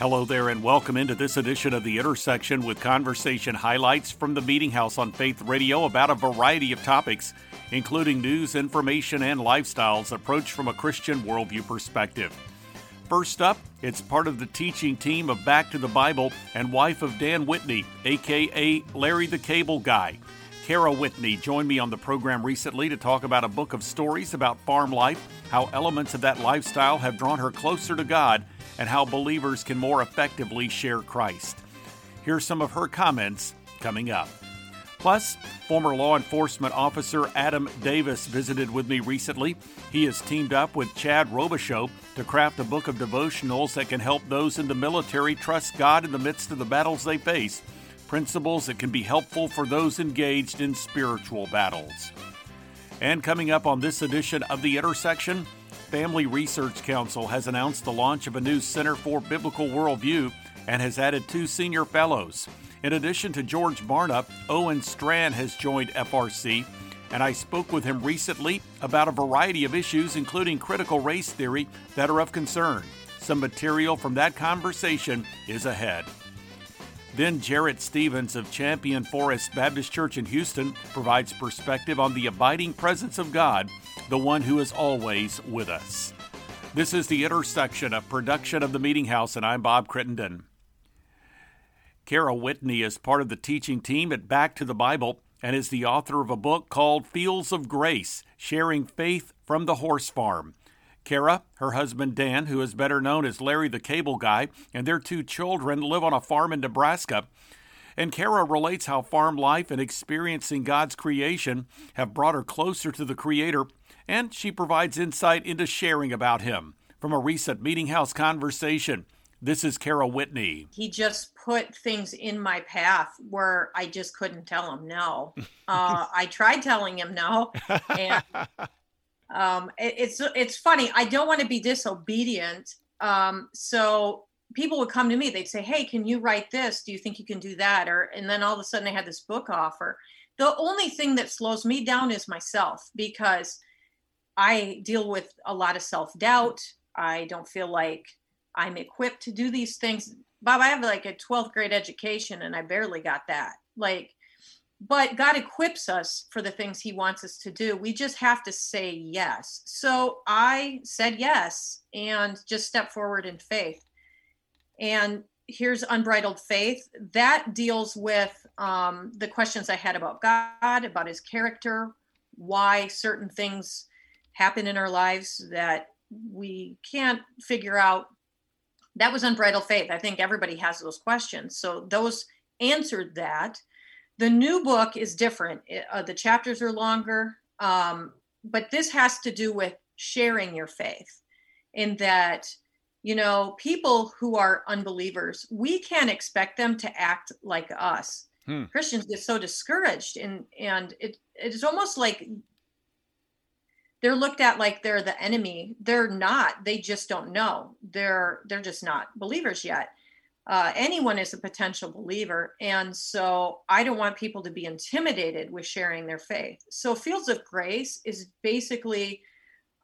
Hello there, and welcome into this edition of The Intersection with conversation highlights from the Meeting House on Faith Radio about a variety of topics, including news, information, and lifestyles approached from a Christian worldview perspective. First up, it's part of the teaching team of Back to the Bible and wife of Dan Whitney, aka Larry the Cable Guy. Cara Whitney joined me on the program recently to talk about a book of stories about farm life, how elements of that lifestyle have drawn her closer to God and how believers can more effectively share Christ. Here's some of her comments coming up. Plus, former law enforcement officer Adam Davis visited with me recently. He has teamed up with Chad Robichaux to craft a book of devotionals that can help those in the military trust God in the midst of the battles they face, principles that can be helpful for those engaged in spiritual battles. And coming up on this edition of The Intersection, Family Research Council has announced the launch of a new Center for Biblical Worldview and has added two senior fellows. In addition to George Barna, Owen Strachan has joined FRC, and I spoke with him recently about a variety of issues, including critical race theory, that are of concern. Some material from that conversation is ahead. Then Jarrett Stephens of Champion Forest Baptist Church in Houston provides perspective on the abiding presence of God the one who is always with us. This is the intersection of production of the Meeting House, and I'm Bob Crittenden. Cara Whitney is part of the teaching team at Back to the Bible and is the author of a book called Fields of Grace Sharing Faith from the Horse Farm. Cara, her husband Dan, who is better known as Larry the Cable Guy, and their two children live on a farm in Nebraska. And Cara relates how farm life and experiencing God's creation have brought her closer to the Creator and she provides insight into sharing about him from a recent Meeting House conversation. This is Cara Whitney. He just put things in my path where I just couldn't tell him no. Uh, I tried telling him no, and um, it, it's it's funny. I don't want to be disobedient, um, so people would come to me. They'd say, "Hey, can you write this? Do you think you can do that?" Or and then all of a sudden, I had this book offer. The only thing that slows me down is myself because I deal with a lot of self doubt. I don't feel like I'm equipped to do these things. Bob, I have like a 12th grade education and I barely got that. Like, but God equips us for the things He wants us to do. We just have to say yes. So I said yes and just step forward in faith. And here's Unbridled Faith. That deals with um, the questions I had about God, about His character, why certain things happen in our lives that we can't figure out that was unbridled faith i think everybody has those questions so those answered that the new book is different. Uh, the chapters are longer um, but this has to do with sharing your faith in that you know people who are unbelievers we can't expect them to act like us. Hmm. christians get so discouraged and and it it's almost like they're looked at like they're the enemy. They're not. They just don't know. They're they're just not believers yet uh, anyone is a potential believer and so i don't want people to be intimidated with sharing their faith. So fields of grace is basically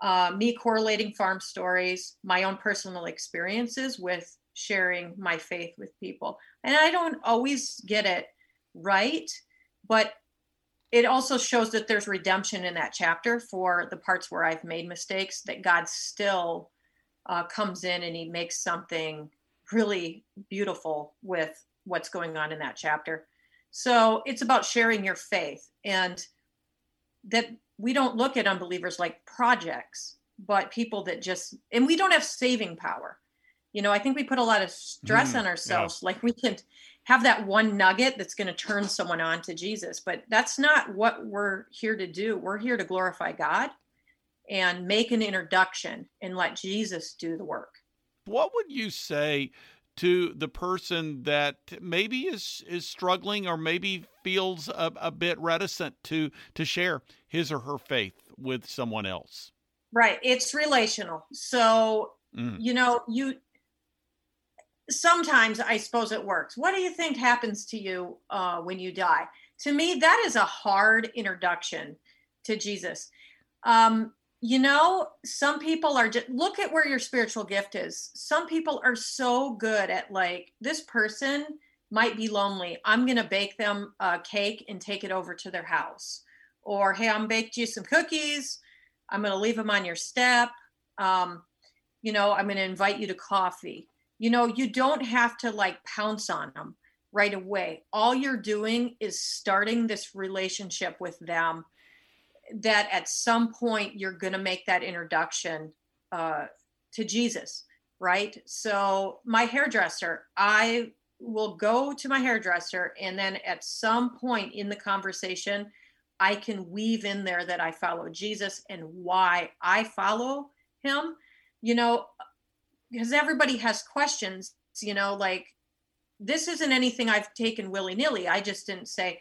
uh, me correlating farm stories my own personal experiences with sharing my faith with people. And i don't always get it right but it also shows that there's redemption in that chapter for the parts where I've made mistakes, that God still uh, comes in and he makes something really beautiful with what's going on in that chapter. So it's about sharing your faith and that we don't look at unbelievers like projects, but people that just, and we don't have saving power. You know, I think we put a lot of stress mm, on ourselves. Yeah. Like we can have that one nugget that's going to turn someone on to Jesus. But that's not what we're here to do. We're here to glorify God and make an introduction and let Jesus do the work. What would you say to the person that maybe is is struggling or maybe feels a, a bit reticent to to share his or her faith with someone else? Right, it's relational. So, mm. you know, you sometimes I suppose it works. What do you think happens to you uh, when you die? To me, that is a hard introduction to Jesus. Um, you know, some people are just look at where your spiritual gift is. Some people are so good at like this person might be lonely. I'm going to bake them a cake and take it over to their house. Or, hey, I'm baked you some cookies. I'm going to leave them on your step. Um, you know, I'm going to invite you to coffee. You know, you don't have to like pounce on them right away. All you're doing is starting this relationship with them that at some point you're going to make that introduction uh, to Jesus, right? So, my hairdresser, I will go to my hairdresser, and then at some point in the conversation, I can weave in there that I follow Jesus and why I follow him, you know, because everybody has questions, you know, like this isn't anything I've taken willy nilly. I just didn't say,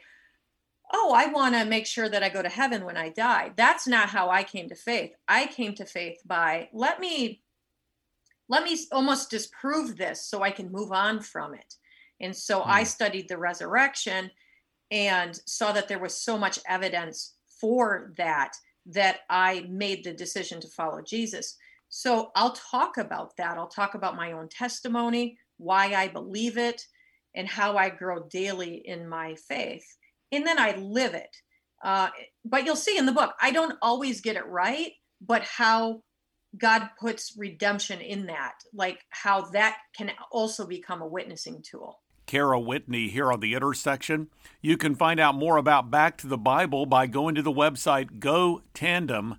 oh, I want to make sure that I go to heaven when I die. That's not how I came to faith. I came to faith by let me let me almost disprove this so I can move on from it. And so mm. I studied the resurrection and saw that there was so much evidence for that that I made the decision to follow Jesus. So I'll talk about that. I'll talk about my own testimony, why I believe it, and how I grow daily in my faith. And then I live it. Uh, but you'll see in the book, I don't always get it right, but how God puts redemption in that, like how that can also become a witnessing tool. Cara Whitney here on The Intersection. You can find out more about Back to the Bible by going to the website gotandem.org.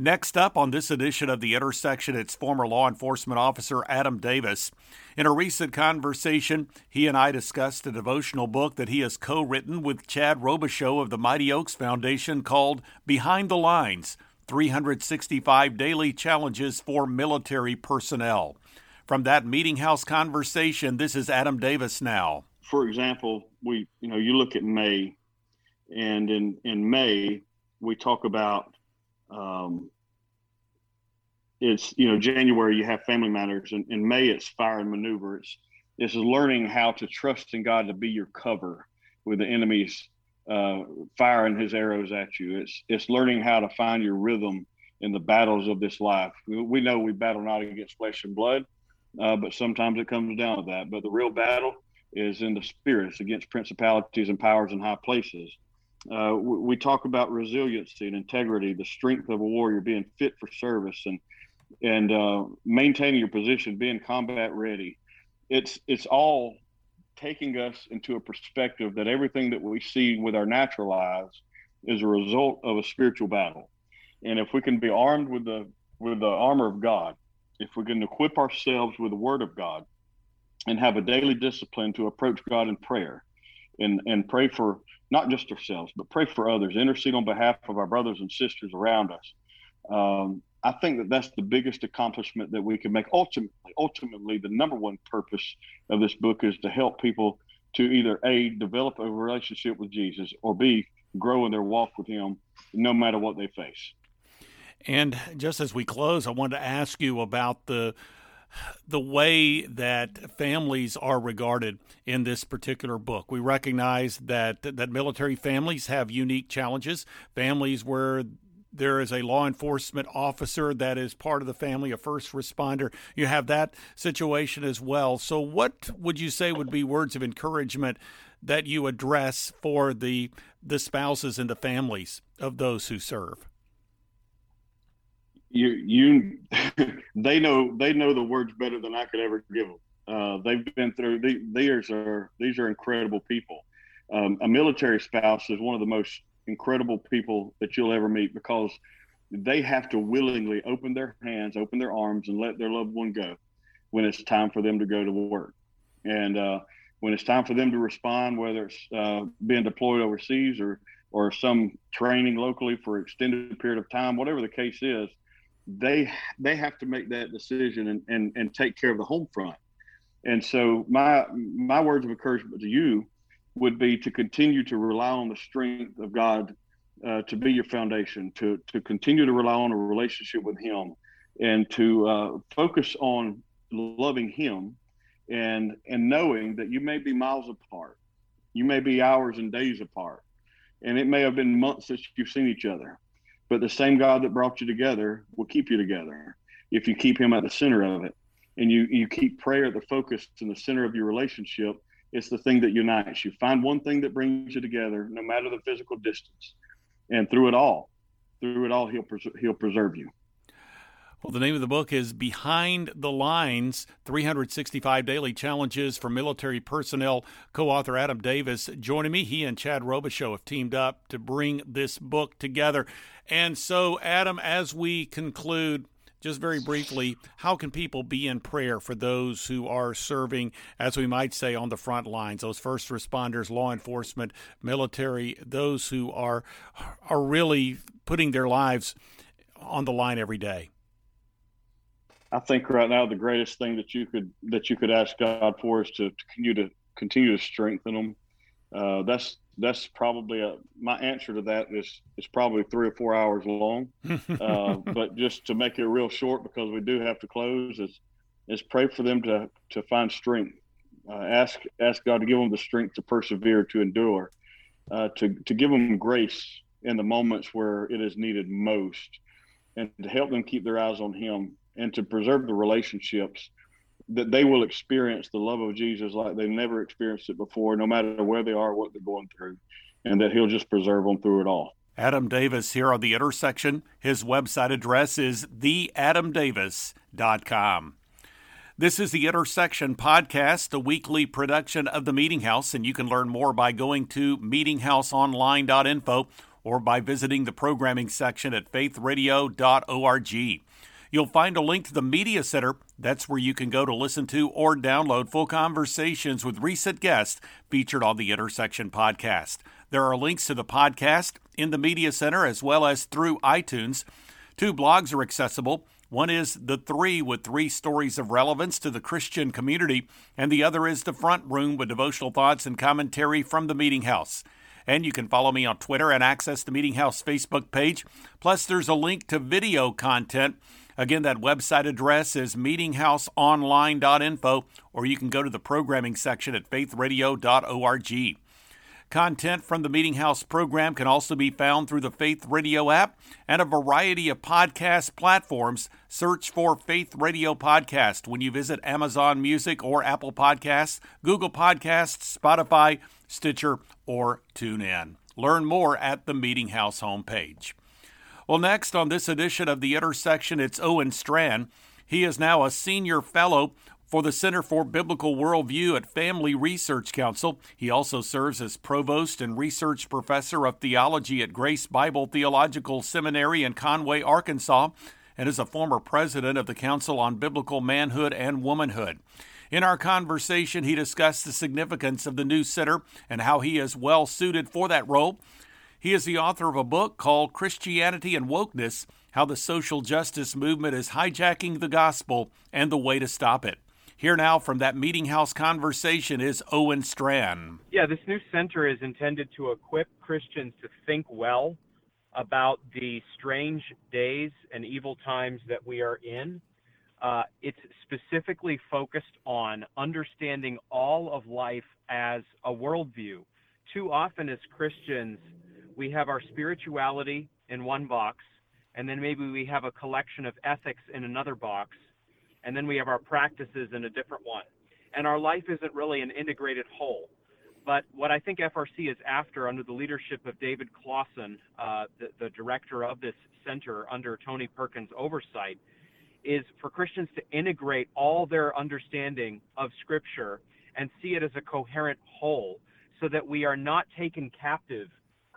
Next up on this edition of The Intersection, it's former law enforcement officer Adam Davis. In a recent conversation, he and I discussed a devotional book that he has co written with Chad Robichaux of the Mighty Oaks Foundation called Behind the Lines 365 Daily Challenges for Military Personnel. From that meeting house conversation, this is Adam Davis now. For example, we you know you look at May, and in in May we talk about um, it's you know January you have family matters, and in May it's fire and maneuver. It's is learning how to trust in God to be your cover with the enemy's uh, firing his arrows at you. It's it's learning how to find your rhythm in the battles of this life. We, we know we battle not against flesh and blood, uh, but sometimes it comes down to that. But the real battle is in the spirits against principalities and powers in high places. Uh, we, talk about resiliency and integrity, the strength of a warrior, being fit for service, and and uh, maintaining your position, being combat ready. It's it's all taking us into a perspective that everything that we see with our natural eyes is a result of a spiritual battle. And if we can be armed with the with the armor of God, if we can equip ourselves with the word of God and have a daily discipline to approach God in prayer and, and pray for not just ourselves, but pray for others, intercede on behalf of our brothers and sisters around us. Um, I think that that's the biggest accomplishment that we can make. Ultimately, ultimately, the number one purpose of this book is to help people to either a develop a relationship with Jesus or b grow in their walk with Him, no matter what they face. And just as we close, I wanted to ask you about the the way that families are regarded in this particular book. We recognize that that military families have unique challenges. Families where there is a law enforcement officer that is part of the family, a first responder. You have that situation as well. So, what would you say would be words of encouragement that you address for the the spouses and the families of those who serve? You you they know they know the words better than I could ever give them. Uh, they've been through these are these are incredible people. Um, a military spouse is one of the most incredible people that you'll ever meet because they have to willingly open their hands, open their arms, and let their loved one go when it's time for them to go to work. And uh, when it's time for them to respond, whether it's uh, being deployed overseas or or some training locally for extended period of time, whatever the case is, they they have to make that decision and, and and take care of the home front. And so my my words of encouragement to you would be to continue to rely on the strength of God uh, to be your foundation, to to continue to rely on a relationship with Him, and to uh, focus on loving Him, and and knowing that you may be miles apart, you may be hours and days apart, and it may have been months since you've seen each other, but the same God that brought you together will keep you together if you keep Him at the center of it, and you you keep prayer at the focus in the center of your relationship. It's the thing that unites you. Find one thing that brings you together, no matter the physical distance, and through it all, through it all, He'll pres- He'll preserve you. Well, the name of the book is Behind the Lines 365 Daily Challenges for Military Personnel. Co author Adam Davis joining me. He and Chad Robichaux have teamed up to bring this book together. And so, Adam, as we conclude, just very briefly, how can people be in prayer for those who are serving, as we might say, on the front lines, those first responders, law enforcement, military, those who are are really putting their lives on the line every day? I think right now the greatest thing that you could that you could ask God for is to, to continue to continue to strengthen them. Uh, that's that's probably a, my answer to that is is probably three or four hours long. uh, but just to make it real short, because we do have to close, is is pray for them to to find strength. Uh, ask ask God to give them the strength to persevere, to endure, uh, to to give them grace in the moments where it is needed most, and to help them keep their eyes on Him and to preserve the relationships that they will experience the love of Jesus like they've never experienced it before, no matter where they are, what they're going through, and that He'll just preserve them through it all. Adam Davis here on the intersection. His website address is theadamdavis.com. This is the Intersection Podcast, a weekly production of the Meeting House, and you can learn more by going to meetinghouseonline.info or by visiting the programming section at faithradio.org. You'll find a link to the Media Center. That's where you can go to listen to or download full conversations with recent guests featured on the Intersection podcast. There are links to the podcast in the Media Center as well as through iTunes. Two blogs are accessible. One is The Three with three stories of relevance to the Christian community, and the other is The Front Room with devotional thoughts and commentary from the Meeting House. And you can follow me on Twitter and access the Meeting House Facebook page. Plus, there's a link to video content Again, that website address is meetinghouseonline.info, or you can go to the programming section at faithradio.org. Content from the Meeting House program can also be found through the Faith Radio app and a variety of podcast platforms. Search for Faith Radio Podcast when you visit Amazon Music or Apple Podcasts, Google Podcasts, Spotify, Stitcher, or TuneIn. Learn more at the Meeting House homepage. Well, next on this edition of The Intersection, it's Owen Strachan. He is now a senior fellow for the Center for Biblical Worldview at Family Research Council. He also serves as provost and research professor of theology at Grace Bible Theological Seminary in Conway, Arkansas, and is a former president of the Council on Biblical Manhood and Womanhood. In our conversation, he discussed the significance of the new center and how he is well suited for that role. He is the author of a book called Christianity and Wokeness How the Social Justice Movement is Hijacking the Gospel and the Way to Stop It. Here now from that meeting house conversation is Owen Strachan. Yeah, this new center is intended to equip Christians to think well about the strange days and evil times that we are in. Uh, it's specifically focused on understanding all of life as a worldview. Too often, as Christians, we have our spirituality in one box, and then maybe we have a collection of ethics in another box, and then we have our practices in a different one. And our life isn't really an integrated whole. But what I think FRC is after, under the leadership of David Closson, uh, the, the director of this center under Tony Perkins' oversight, is for Christians to integrate all their understanding of Scripture and see it as a coherent whole so that we are not taken captive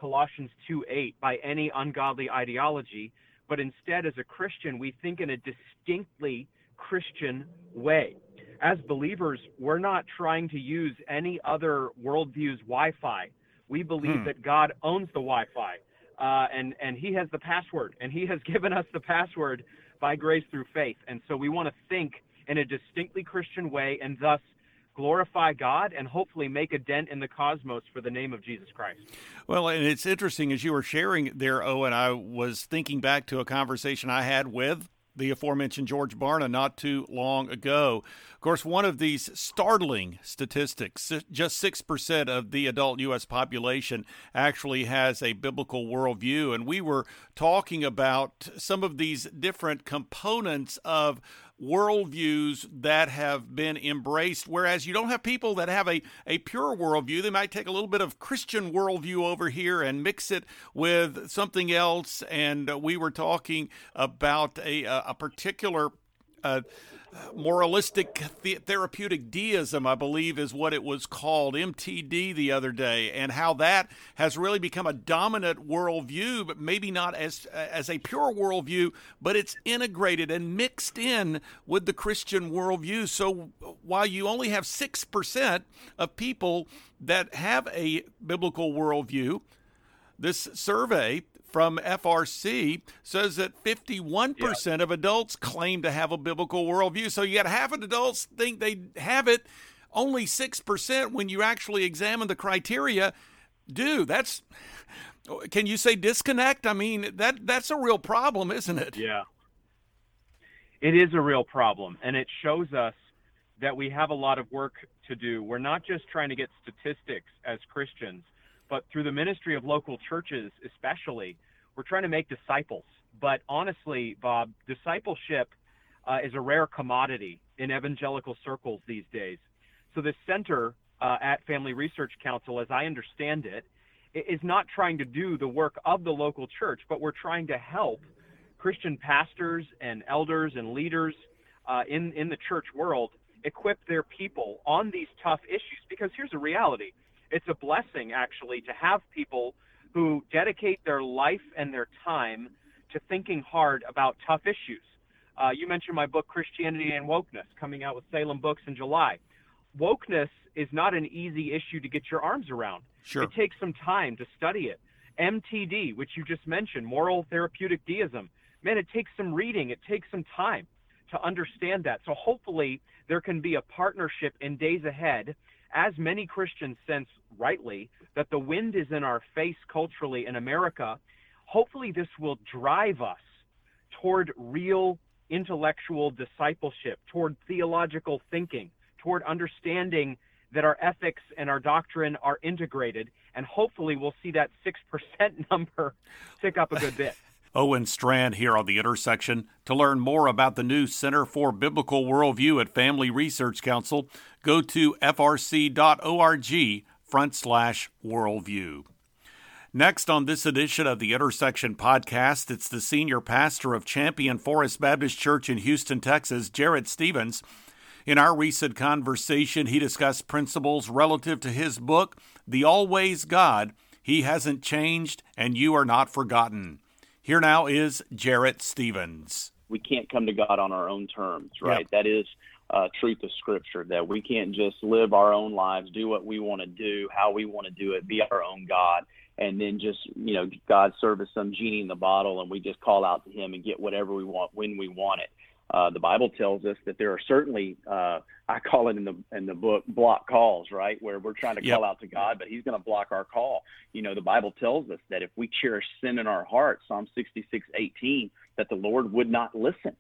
Colossians 2:8 by any ungodly ideology, but instead, as a Christian, we think in a distinctly Christian way. As believers, we're not trying to use any other worldview's Wi Fi. We believe hmm. that God owns the Wi Fi, uh, and, and He has the password, and He has given us the password by grace through faith. And so we want to think in a distinctly Christian way and thus glorify God and hopefully make a dent in the cosmos for the name of Jesus Christ. Well, and it's interesting as you were sharing there, Owen, I was thinking back to a conversation I had with the aforementioned George Barna not too long ago. Of course, one of these startling statistics just 6% of the adult U.S. population actually has a biblical worldview. And we were talking about some of these different components of worldviews that have been embraced, whereas you don't have people that have a, a pure worldview. They might take a little bit of Christian worldview over here and mix it with something else. And we were talking about a, a particular. Uh, moralistic th- therapeutic deism, I believe, is what it was called, MTD, the other day, and how that has really become a dominant worldview, but maybe not as as a pure worldview, but it's integrated and mixed in with the Christian worldview. So while you only have six percent of people that have a biblical worldview, this survey from FRC says that 51% yeah. of adults claim to have a biblical worldview. So you got half of adults think they have it. Only 6% when you actually examine the criteria do. That's can you say disconnect? I mean, that that's a real problem, isn't it? Yeah. It is a real problem and it shows us that we have a lot of work to do. We're not just trying to get statistics as Christians but through the ministry of local churches, especially, we're trying to make disciples. But honestly, Bob, discipleship uh, is a rare commodity in evangelical circles these days. So the center uh, at Family Research Council, as I understand it, is not trying to do the work of the local church, but we're trying to help Christian pastors and elders and leaders uh, in in the church world equip their people on these tough issues. Because here's a reality: it's a blessing actually to have people who dedicate their life and their time to thinking hard about tough issues. Uh, you mentioned my book, Christianity and Wokeness, coming out with Salem Books in July. Wokeness is not an easy issue to get your arms around. Sure. It takes some time to study it. MTD, which you just mentioned, moral therapeutic deism, man, it takes some reading, it takes some time to understand that. So hopefully there can be a partnership in days ahead as many Christians sense rightly that the wind is in our face culturally in America, hopefully this will drive us toward real intellectual discipleship, toward theological thinking, toward understanding that our ethics and our doctrine are integrated. And hopefully we'll see that 6% number tick up a good bit. Owen Strachan here on The Intersection. To learn more about the new Center for Biblical Worldview at Family Research Council, go to frc.org front slash worldview. Next on this edition of the Intersection podcast, it's the senior pastor of Champion Forest Baptist Church in Houston, Texas, Jarrett Stephens. In our recent conversation, he discussed principles relative to his book, The Always God. He hasn't changed, and you are not forgotten. Here now is Jarrett Stephens. We can't come to God on our own terms, right? Yep. That is uh, truth of Scripture. That we can't just live our own lives, do what we want to do, how we want to do it, be our own God, and then just you know God serve as some genie in the bottle, and we just call out to Him and get whatever we want when we want it. Uh, the Bible tells us that there are certainly, uh, I call it in the in the book, block calls, right, where we're trying to yep. call out to God, but He's going to block our call. You know, the Bible tells us that if we cherish sin in our hearts, Psalm 66, 18, that the Lord would not listen.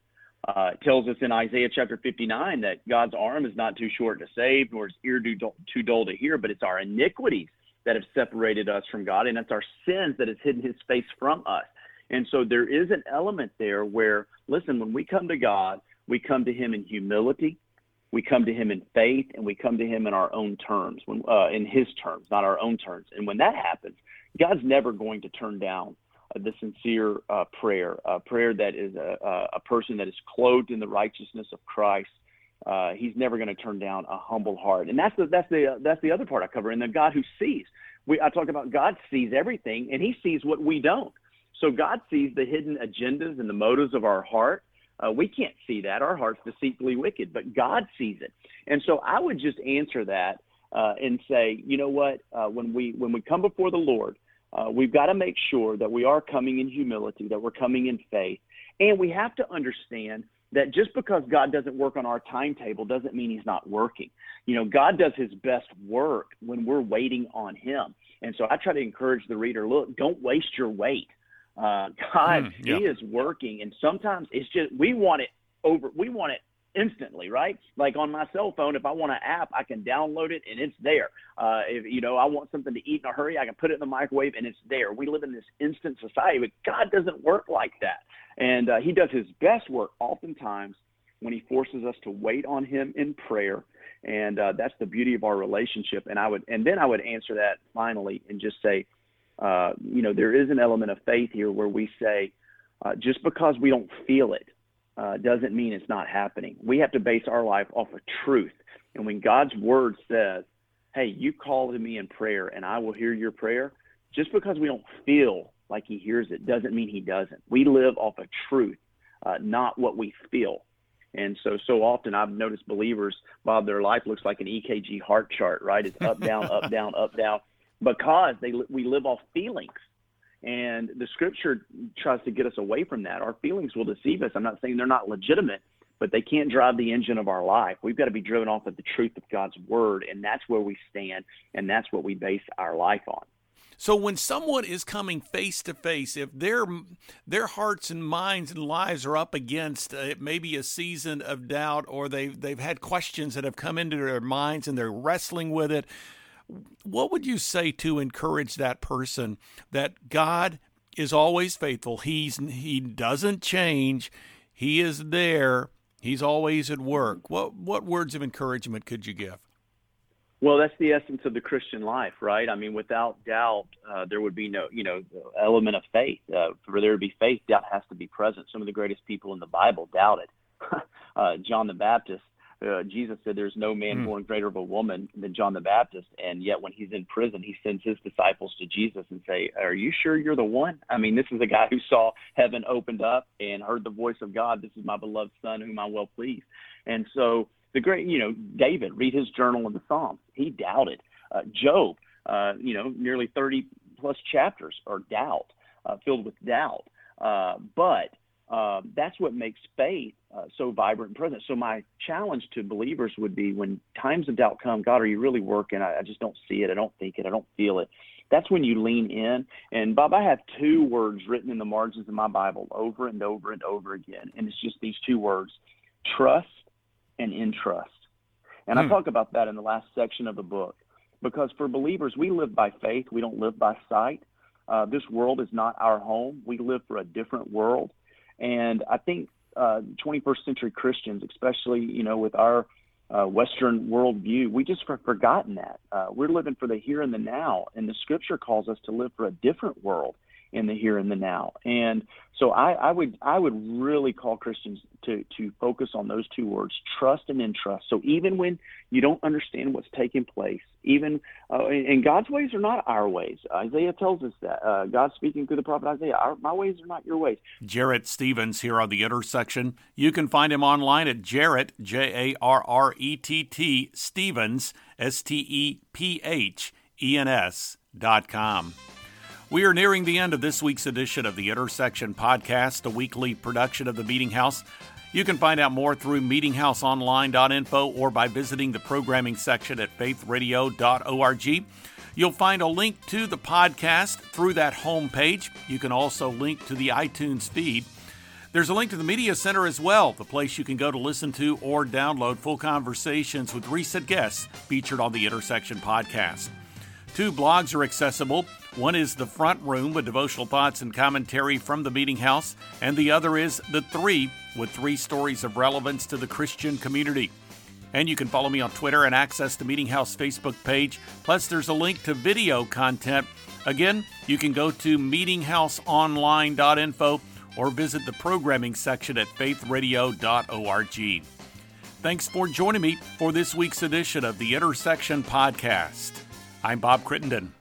Uh, it tells us in Isaiah chapter 59 that God's arm is not too short to save, nor his ear too dull, too dull to hear, but it's our iniquities that have separated us from God, and it's our sins that has hidden His face from us. And so there is an element there where, listen, when we come to God, we come to Him in humility, we come to Him in faith, and we come to Him in our own terms, when, uh, in His terms, not our own terms. And when that happens, God's never going to turn down uh, the sincere uh, prayer, a prayer that is a, a, person that is clothed in the righteousness of Christ. Uh, he's never going to turn down a humble heart, and that's the that's the that's the other part I cover. And the God who sees, we I talk about God sees everything, and He sees what we don't. So God sees the hidden agendas and the motives of our heart. Uh, we can't see that. Our heart's deceitfully wicked, but God sees it. And so I would just answer that uh, and say, you know what? Uh, when we when we come before the Lord, uh, we've got to make sure that we are coming in humility, that we're coming in faith, and we have to understand that just because God doesn't work on our timetable doesn't mean He's not working. You know, God does His best work when we're waiting on Him. And so I try to encourage the reader: look, don't waste your wait. Uh, God, Hmm, yeah. He is working, and sometimes it's just we want it over. We want it instantly, right? Like on my cell phone, if I want an app, I can download it and it's there. Uh, if you know I want something to eat in a hurry, I can put it in the microwave and it's there. We live in this instant society, but God doesn't work like that, and uh, He does His best work oftentimes when He forces us to wait on Him in prayer. And uh, that's the beauty of our relationship. And I would, and then I would answer that finally and just say, uh, you know, there is an element of faith here where we say, uh, just because we don't feel it uh, doesn't mean it's not happening. We have to base our life off of truth. And when God's word says, hey, you call to me in prayer and I will hear your prayer, just because we don't feel like he hears it doesn't mean he doesn't. We live off of truth, uh, not what we feel. And so, so often I've noticed believers, Bob, their life looks like an EKG heart chart, right? It's up, down, up, down, up, down, because they we live off feelings. And the scripture tries to get us away from that. Our feelings will deceive us. I'm not saying they're not legitimate, but they can't drive the engine of our life. We've got to be driven off of the truth of God's word, and that's where we stand, and that's what we base our life on. So when someone is coming face to face, if their their hearts and minds and lives are up against uh, maybe a season of doubt, or they've they've had questions that have come into their minds and they're wrestling with it, what would you say to encourage that person that God is always faithful? He's he doesn't change. He is there. He's always at work. What what words of encouragement could you give? Well, that's the essence of the Christian life, right? I mean, without doubt, uh, there would be no, you know, element of faith. Uh, for there to be faith, doubt has to be present. Some of the greatest people in the Bible doubted. uh, John the Baptist, uh, Jesus said, "There's no man Hmm. born greater of a woman than John the Baptist." And yet, when he's in prison, he sends his disciples to Jesus and say, "Are you sure you're the one?" I mean, this is a guy who saw heaven opened up and heard the voice of God. This is my beloved Son, whom I well please. And so the great, you know, David, read his journal in the Psalms. He doubted. Uh, Job, uh, you know, nearly 30 plus chapters are doubt, uh, filled with doubt. Uh, but uh, that's what makes faith uh, so vibrant and present. So my challenge to believers would be when times of doubt come, God, are you really working? I, I just don't see it. I don't think it. I don't feel it. That's when you lean in. And Bob, I have two words written in the margins of my Bible over and over and over again. And it's just these two words, trust and in trust. And I Hmm. talk about that in the last section of the book because for believers, we live by faith, we don't live by sight. Uh, this world is not our home. We live for a different world. And I think uh, 21st century Christians, especially, you know, with our uh, Western worldview, we just have forgotten that. Uh, we're living for the here and the now. And the scripture calls us to live for a different world in the here and the now. And so I, I would I would really call Christians to to focus on those two words, trust and entrust. So even when you don't understand what's taking place, even uh, and God's ways are not our ways. Isaiah tells us that. Uh, God speaking through the prophet Isaiah, our, my ways are not your ways. Jarrett Stephens here on the intersection. You can find him online at Jarrett, J A R R E T T, Stephens, S T E P H E N S dot com. We are nearing the end of this week's edition of the Intersection Podcast, a weekly production of the Meeting House. You can find out more through meetinghouseonline.info or by visiting the programming section at faithradio.org. You'll find a link to the podcast through that homepage. You can also link to the iTunes feed. There's a link to the Media Center as well, the place you can go to listen to or download full conversations with recent guests featured on the Intersection podcast. Two blogs are accessible. One is The Front Room with devotional thoughts and commentary from the Meeting House, and the other is The Three with three stories of relevance to the Christian community. And you can follow me on Twitter and access the Meeting House Facebook page. Plus, there's a link to video content. Again, you can go to meetinghouseonline.info or visit the programming section at faithradio.org. Thanks for joining me for this week's edition of the Intersection Podcast. I'm Bob Crittenden.